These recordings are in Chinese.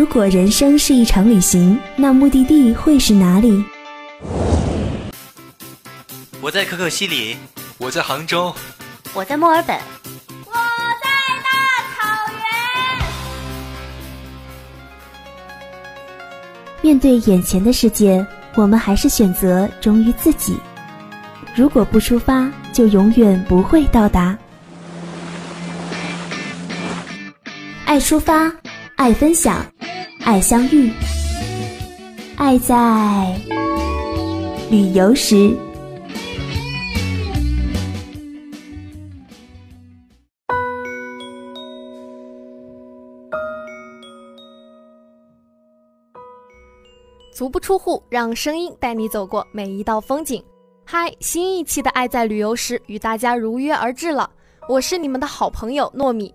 如果人生是一场旅行，那目的地会是哪里？我在可可西里，我在杭州，我在墨尔本，我在大草原。面对眼前的世界，我们还是选择忠于自己。如果不出发，就永远不会到达。爱出发，爱分享，爱相遇，爱在旅游时。足不出户，让声音带你走过每一道风景。嗨，新一期的《爱在旅游时》与大家如约而至了，我是你们的好朋友糯米。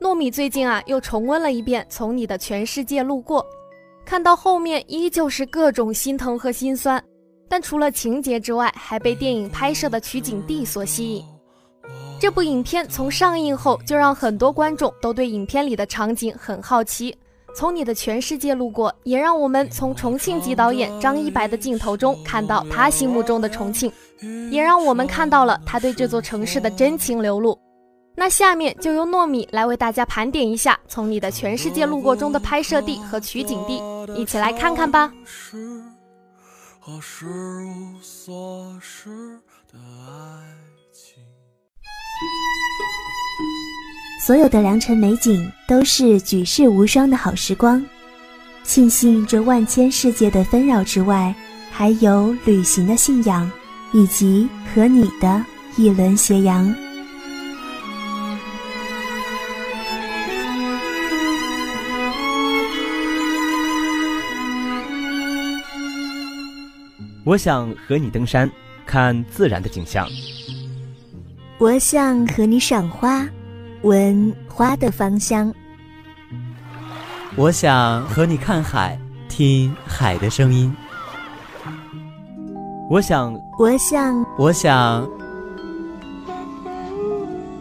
糯米最近啊，又重温了一遍《从你的全世界路过》，看到后面依旧是各种心疼和心酸，但除了情节之外，还被电影拍摄的取景地所吸引。这部影片从上映后就让很多观众都对影片里的场景很好奇。从你的全世界路过，也让我们从重庆籍导演张一白的镜头中看到他心目中的重庆，也让我们看到了他对这座城市的真情流露。那下面就由糯米来为大家盘点一下《从你的全世界路过》中的拍摄地和取景地，一起来看看吧。所有的良辰美景都是举世无双的好时光，庆幸这万千世界的纷扰之外，还有旅行的信仰，以及和你的一轮斜阳。我想和你登山，看自然的景象。我想和你赏花。闻花的芳香，我想和你看海，听海的声音。我想，我想，我想，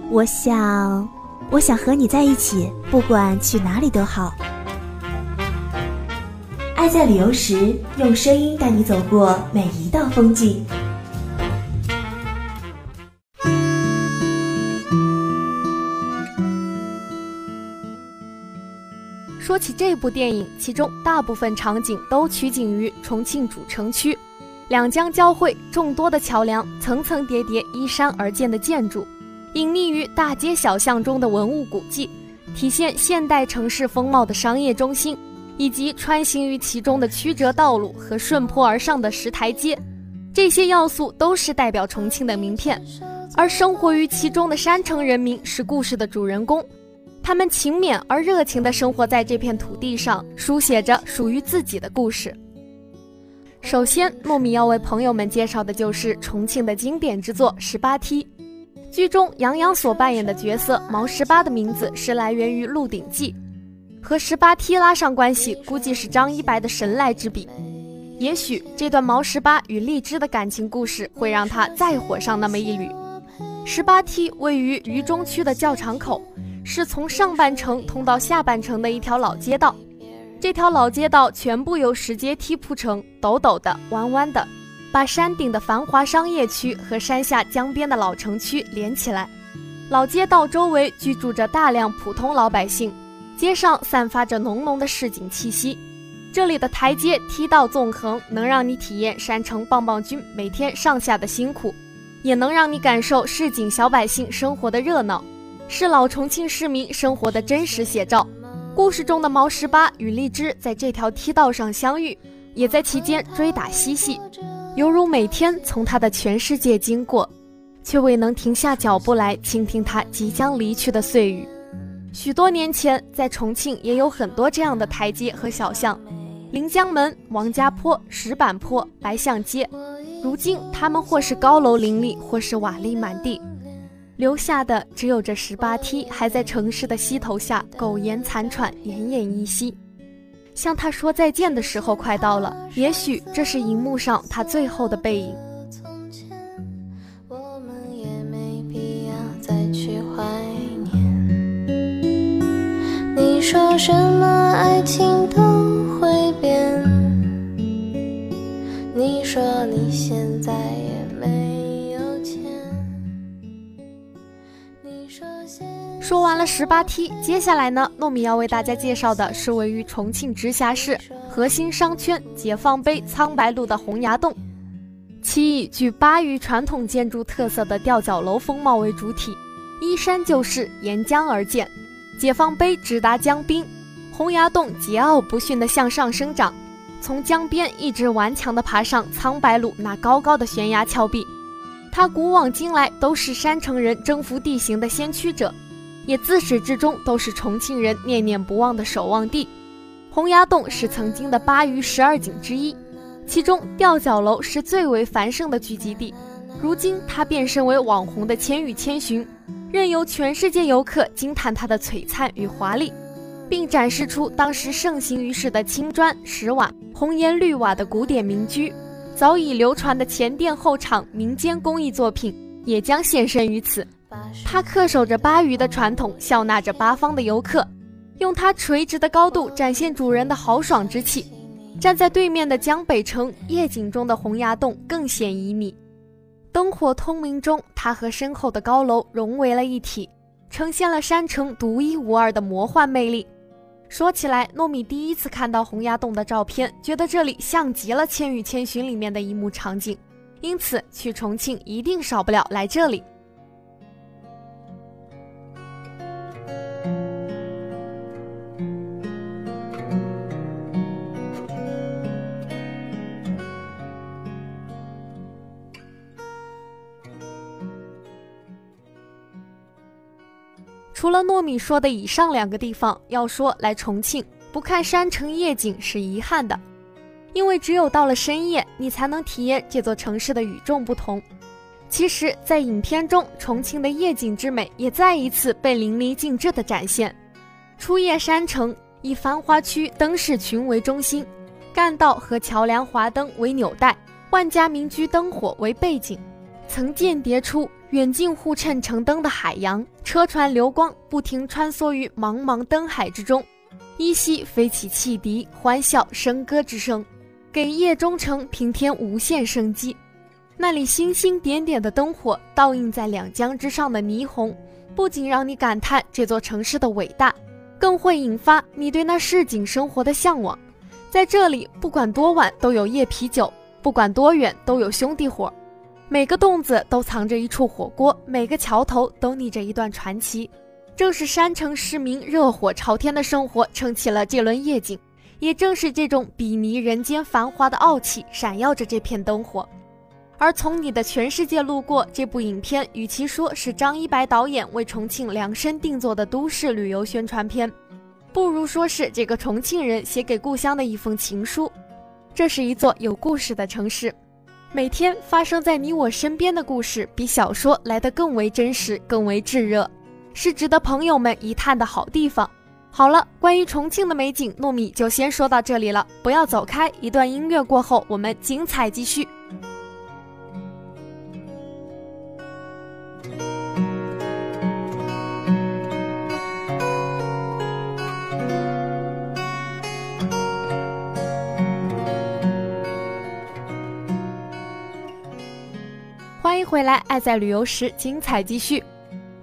我想，我想和你在一起，不管去哪里都好。爱在旅游时，用声音带你走过每一道风景。说起这部电影，其中大部分场景都取景于重庆主城区，两江交汇，众多的桥梁，层层叠叠依山而建的建筑，隐匿于大街小巷中的文物古迹，体现现代城市风貌的商业中心，以及穿行于其中的曲折道路和顺坡而上的石台阶，这些要素都是代表重庆的名片，而生活于其中的山城人民是故事的主人公。他们勤勉而热情地生活在这片土地上，书写着属于自己的故事。首先，糯米要为朋友们介绍的就是重庆的经典之作《十八梯》。剧中杨洋所扮演的角色毛十八的名字是来源于《鹿鼎记》，和十八梯拉上关系，估计是张一白的神来之笔。也许这段毛十八与荔枝的感情故事会让他再火上那么一缕。十八梯位于渝中区的教场口。是从上半城通到下半城的一条老街道，这条老街道全部由石阶梯铺成，陡陡的、弯弯的，把山顶的繁华商业区和山下江边的老城区连起来。老街道周围居住着大量普通老百姓，街上散发着浓浓的市井气息。这里的台阶梯道纵横，能让你体验山城棒棒军每天上下的辛苦，也能让你感受市井小百姓生活的热闹。是老重庆市民生活的真实写照。故事中的毛十八与荔枝在这条梯道上相遇，也在其间追打嬉戏，犹如每天从他的全世界经过，却未能停下脚步来倾听他即将离去的碎语。许多年前，在重庆也有很多这样的台阶和小巷，临江门、王家坡、石板坡、白象街，如今他们或是高楼林立，或是瓦砾满地。留下的只有这十八梯还在城市的溪头下苟延残喘、奄奄一息，向他说再见的时候快到了。也许这是荧幕上他最后的背影。说什么爱情都会变，你说你现在也没有钱。说完了十八梯，接下来呢，糯米要为大家介绍的是位于重庆直辖市核心商圈解放碑苍白路的洪崖洞。其以具巴渝传统建筑特色的吊脚楼风貌为主体，依山就势，沿江而建。解放碑直达江滨，洪崖洞桀骜不驯地向上生长，从江边一直顽强地爬上苍白路那高高的悬崖峭壁。它古往今来都是山城人征服地形的先驱者。也自始至终都是重庆人念念不忘的守望地。洪崖洞是曾经的巴渝十二景之一，其中吊脚楼是最为繁盛的聚集地。如今它变身为网红的千与千寻，任由全世界游客惊叹它的璀璨与华丽，并展示出当时盛行于世的青砖石瓦、红岩绿瓦的古典民居。早已流传的前店后厂民间工艺作品也将现身于此。它恪守着巴渝的传统，笑纳着八方的游客，用它垂直的高度展现主人的豪爽之气。站在对面的江北城夜景中的洪崖洞更显旖旎，灯火通明中，它和身后的高楼融为了一体，呈现了山城独一无二的魔幻魅力。说起来，糯米第一次看到洪崖洞的照片，觉得这里像极了《千与千寻》里面的一幕场景，因此去重庆一定少不了来这里。除了糯米说的以上两个地方，要说来重庆不看山城夜景是遗憾的，因为只有到了深夜，你才能体验这座城市的与众不同。其实，在影片中，重庆的夜景之美也再一次被淋漓尽致地展现。初夜山城以繁华区灯饰群为中心，干道和桥梁华灯为纽带，万家民居灯火为背景，层间叠出。远近互衬成灯的海洋，车船流光不停穿梭于茫茫灯海之中，依稀飞起汽笛、欢笑、笙歌之声，给夜中城平添无限生机。那里星星点点的灯火倒映在两江之上的霓虹，不仅让你感叹这座城市的伟大，更会引发你对那市井生活的向往。在这里，不管多晚都有夜啤酒，不管多远都有兄弟伙。每个洞子都藏着一处火锅，每个桥头都立着一段传奇。正是山城市民热火朝天的生活撑起了这轮夜景，也正是这种比拟人间繁华的傲气闪耀着这片灯火。而从你的全世界路过这部影片，与其说是张一白导演为重庆量身定做的都市旅游宣传片，不如说是这个重庆人写给故乡的一封情书。这是一座有故事的城市。每天发生在你我身边的故事，比小说来得更为真实，更为炙热，是值得朋友们一探的好地方。好了，关于重庆的美景，糯米就先说到这里了，不要走开。一段音乐过后，我们精彩继续。回来，爱在旅游时，精彩继续。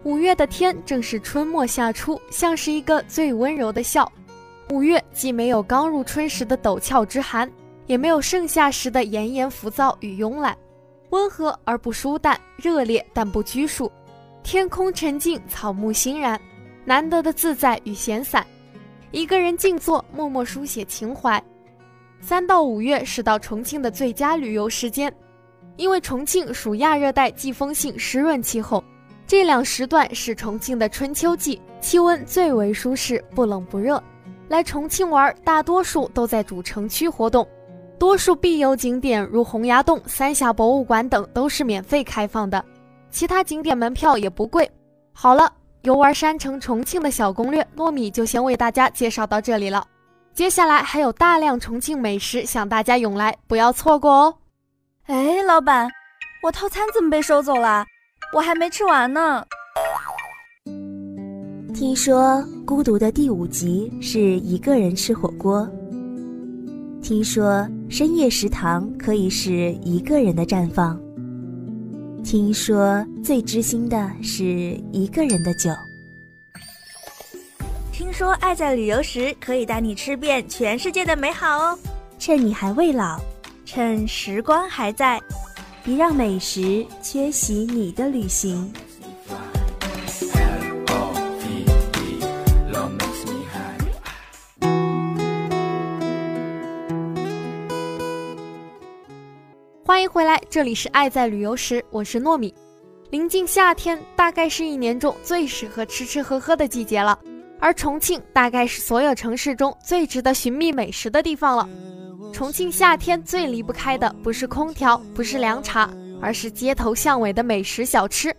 五月的天正是春末夏初，像是一个最温柔的笑。五月既没有刚入春时的陡峭之寒，也没有盛夏时的炎炎浮躁与慵懒，温和而不疏淡，热烈但不拘束。天空沉静，草木欣然，难得的自在与闲散。一个人静坐，默默书写情怀。三到五月是到重庆的最佳旅游时间。因为重庆属亚热带季风性湿润气候，这两时段是重庆的春秋季，气温最为舒适，不冷不热。来重庆玩，大多数都在主城区活动，多数必游景点如洪崖洞、三峡博物馆等都是免费开放的，其他景点门票也不贵。好了，游玩山城重庆的小攻略，糯米就先为大家介绍到这里了。接下来还有大量重庆美食向大家涌来，不要错过哦。哎，老板，我套餐怎么被收走了？我还没吃完呢。听说孤独的第五集是一个人吃火锅。听说深夜食堂可以是一个人的绽放。听说最知心的是一个人的酒。听说爱在旅游时可以带你吃遍全世界的美好哦。趁你还未老，趁时光还在，别让美食缺席你的旅行。欢迎回来，这里是爱在旅游时，我是糯米。临近夏天，大概是一年中最适合吃吃喝喝的季节了，而重庆大概是所有城市中最值得寻觅美食的地方了。重庆夏天最离不开的不是空调，不是凉茶，而是街头巷尾的美食小吃。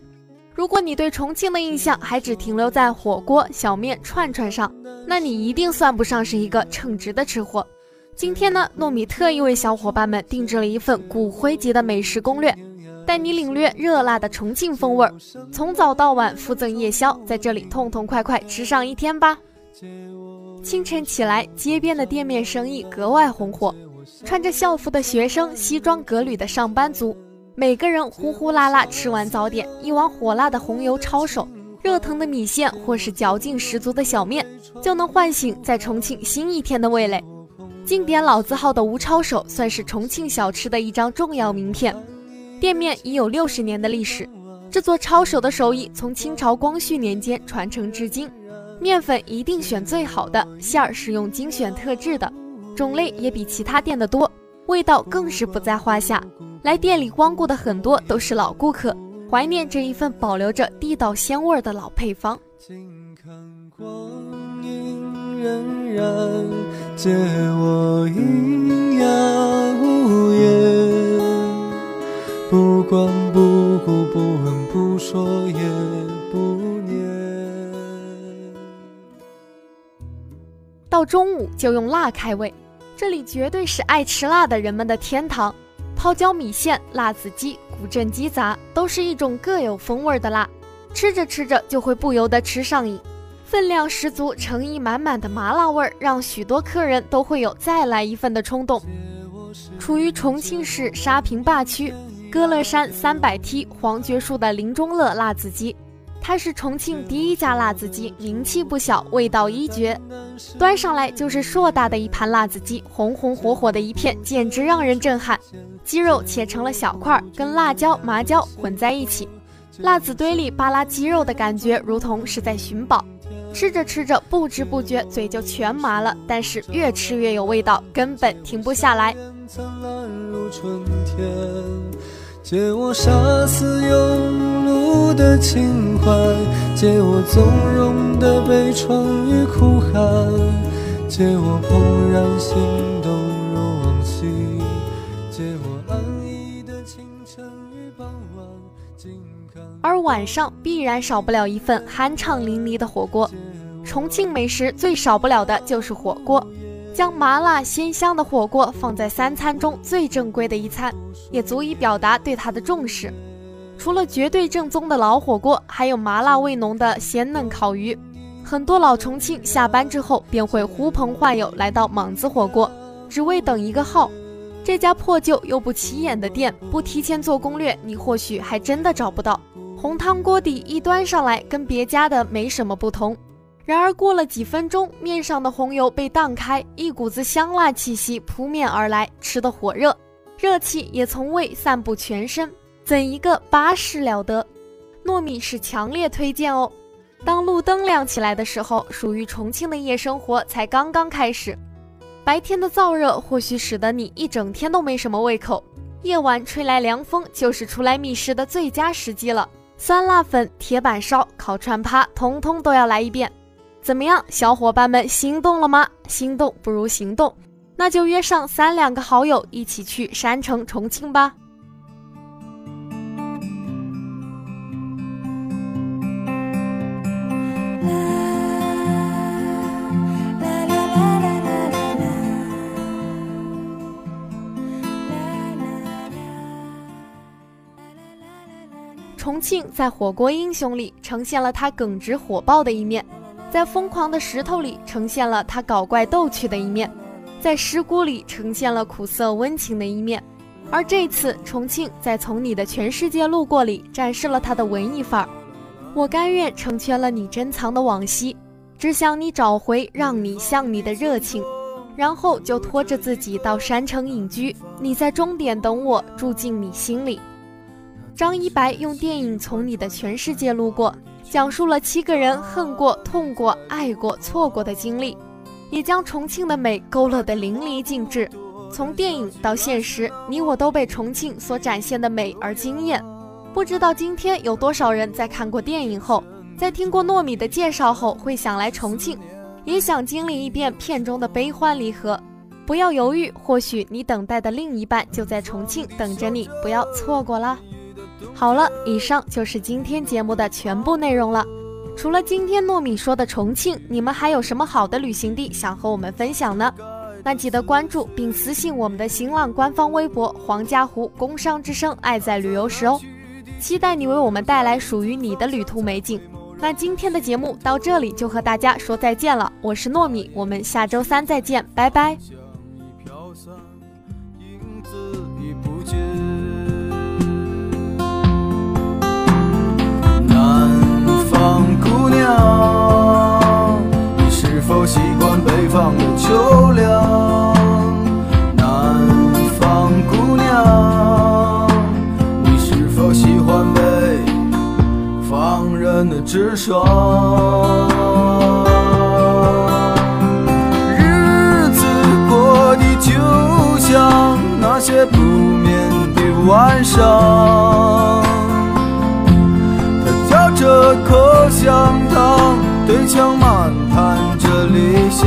如果你对重庆的印象还只停留在火锅、小面、串串上，那你一定算不上是一个称职的吃货。今天呢，糯米特意为小伙伴们定制了一份骨灰级的美食攻略，带你领略热辣的重庆风味儿，从早到晚附赠夜宵，在这里痛痛快快吃上一天吧。清晨起来，街边的店面生意格外红火，穿着校服的学生，西装革履的上班族，每个人呼呼啦啦吃完早点，一碗火辣的红油抄手，热腾的米线，或是嚼劲十足的小面，就能唤醒在重庆新一天的味蕾。经典老字号的吴抄手算是重庆小吃的一张重要名片，店面已有六十年的历史。制作抄手的手艺从清朝光绪年间传承至今，面粉一定选最好的，馅儿是用精选特制的，种类也比其他店的多，味道更是不在话下。来店里光顾的很多都是老顾客，怀念这一份保留着地道鲜味的老配方。荏苒，借我阴阳无言，不管不顾，不问不说，也不念。到中午就用辣开胃，这里绝对是爱吃辣的人们的天堂。泡椒米线、辣子鸡、古镇鸡杂，都是一种各有风味的辣，吃着吃着就会不由得吃上瘾。分量十足、诚意满满的麻辣味儿，让许多客人都会有再来一份的冲动。处于重庆市沙坪坝区歌乐山三百梯黄桷树的林中乐辣子鸡，它是重庆第一家辣子鸡，名气不小，味道一绝。端上来就是硕大的一盘辣子鸡，红红火火的一片，简直让人震撼。鸡肉切成了小块，跟辣椒、麻椒混在一起，辣子堆里扒拉鸡肉的感觉，如同是在寻宝。吃着吃着，不知不觉嘴就全麻了，但是越吃越有味道，根本停不下来。借我杀死庸碌的情怀，借我纵容的悲怆与哭喊，借我怦然心动如往昔，借我安逸的清晨与傍晚。而晚上必然少不了一份酣畅淋漓的火锅。重庆美食最少不了的就是火锅，将麻辣鲜香的火锅放在三餐中最正规的一餐，也足以表达对它的重视。除了绝对正宗的老火锅，还有麻辣味浓的鲜嫩烤鱼。很多老重庆下班之后便会呼朋唤友来到莽子火锅，只为等一个号。这家破旧又不起眼的店，不提前做攻略，你或许还真的找不到。红汤锅底一端上来，跟别家的没什么不同。然而过了几分钟，面上的红油被荡开，一股子香辣气息扑面而来，吃得火热，热气也从胃散布全身，怎一个巴适了得！糯米是强烈推荐哦。当路灯亮起来的时候，属于重庆的夜生活才刚刚开始。白天的燥热或许使得你一整天都没什么胃口，夜晚吹来凉风就是出来觅食的最佳时机了。酸辣粉、铁板烧、烤串趴，通通都要来一遍。怎么样，小伙伴们心动了吗？心动不如行动，那就约上三两个好友一起去山城重庆吧。重庆在火锅英雄里呈现了它耿直火爆的一面，在疯狂的石头里呈现了他搞怪逗趣的一面，在石鼓里呈现了苦涩温情的一面。而这次，重庆在从你的全世界路过里展示了他的文艺范儿。我甘愿成全了你珍藏的往昔，只想你找回让你像你的热情，然后就拖着自己到山城隐居。你在终点等我，住进你心里。张一白用电影《从你的全世界路过》讲述了七个人恨过、痛过、爱过、错过的经历，也将重庆的美勾勒得淋漓尽致。从电影到现实，你我都被重庆所展现的美而惊艳。不知道今天有多少人在看过电影后，在听过糯米的介绍后，会想来重庆，也想经历一遍片中的悲欢离合。不要犹豫，或许你等待的另一半就在重庆等着你，不要错过啦。好了，以上就是今天节目的全部内容了。除了今天糯米说的重庆，你们还有什么好的旅行地想和我们分享呢？那记得关注并私信我们的新浪官方微博“黄家湖工商之声爱在旅游时”哦，期待你为我们带来属于你的旅途美景。那今天的节目到这里就和大家说再见了，我是糯米，我们下周三再见，拜拜。方姑娘，你是否习惯北方的秋凉？南方姑娘，你是否喜欢北方人的直爽？日子过得就像那些不眠的晚上。他嚼着口香糖，对墙漫谈着理想。